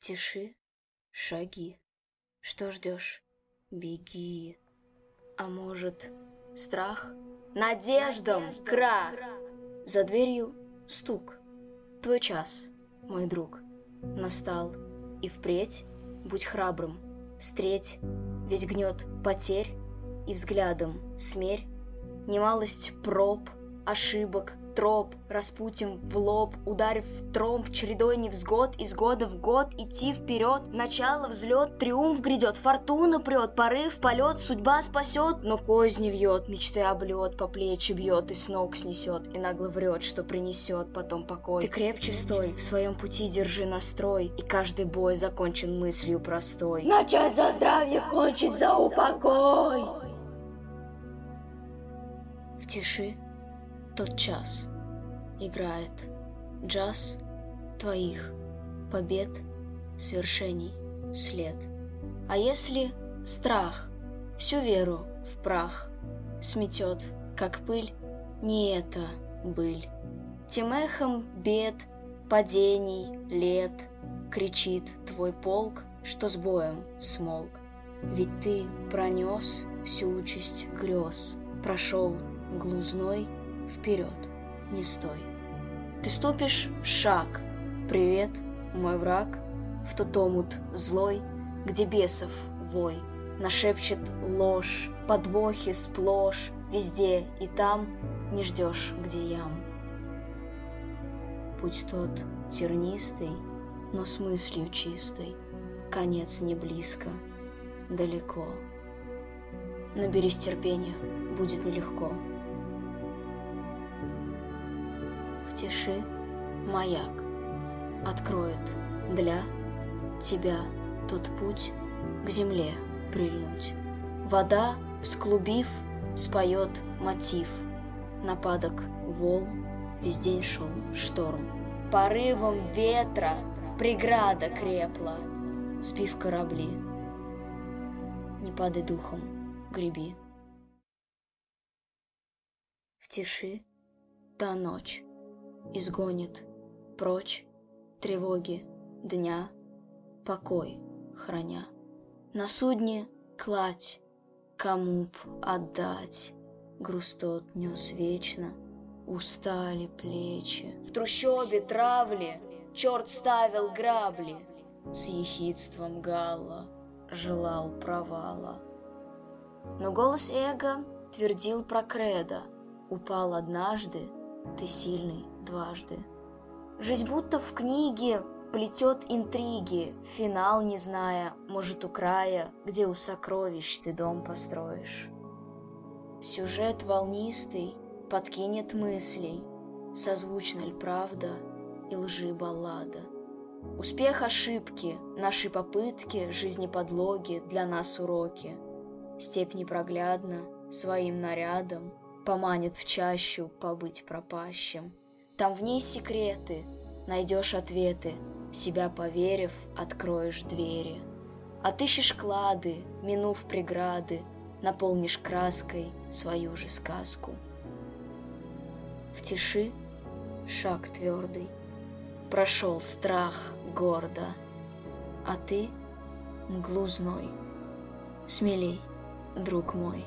тиши шаги. Что ждешь? Беги. А может, страх? Надеждам крах! За дверью стук. Твой час, мой друг, настал. И впредь будь храбрым, встреть Весь гнет потерь и взглядом смерь Немалость проб, ошибок, троп, распутим в лоб, ударив в тромб, чередой невзгод, из года в год идти вперед. Начало, взлет, триумф грядет, фортуна прет, порыв, полет, судьба спасет, но козни вьет, мечты облет, по плечи бьет и с ног снесет, и нагло врет, что принесет потом покой. Ты крепче стой, в своем пути держи настрой, и каждый бой закончен мыслью простой. Начать за здравие, кончить за упокой. В тиши тот час играет джаз твоих побед, свершений след. А если страх всю веру в прах сметет, как пыль, не это быль. Тем эхом бед, падений, лет кричит твой полк, что с боем смолк. Ведь ты пронес всю участь грез, прошел глузной вперед, не стой. Ты ступишь шаг, привет, мой враг, в тот омут злой, где бесов вой, нашепчет ложь, подвохи сплошь, везде и там не ждешь, где ям. Путь тот тернистый, но с мыслью чистой, конец не близко, далеко. Наберись терпения, будет нелегко. В тиши маяк Откроет для тебя тот путь К земле прильнуть. Вода, всклубив, споет мотив. Нападок волн, весь день шел шторм. Порывом ветра преграда крепла, Спив корабли. Не падай духом, греби. В тиши та ночь изгонит прочь тревоги дня, покой храня. На судне кладь, кому б отдать, грустот нес вечно, устали плечи. В трущобе травли черт ставил грабли, с ехидством Галла желал провала. Но голос эго твердил про кредо, упал однажды, ты сильный, дважды. Жизнь будто в книге плетет интриги, финал не зная, может, у края, где у сокровищ ты дом построишь. Сюжет волнистый подкинет мыслей, созвучна ли правда и лжи баллада. Успех ошибки, наши попытки, жизни подлоги, для нас уроки. Степь непроглядна, своим нарядом поманит в чащу побыть пропащим. Там в ней секреты, найдешь ответы, себя поверив, откроешь двери. Отыщешь клады, минув преграды, наполнишь краской свою же сказку. В тиши шаг твердый, прошел страх гордо, а ты мглу зной. Смелей, друг мой.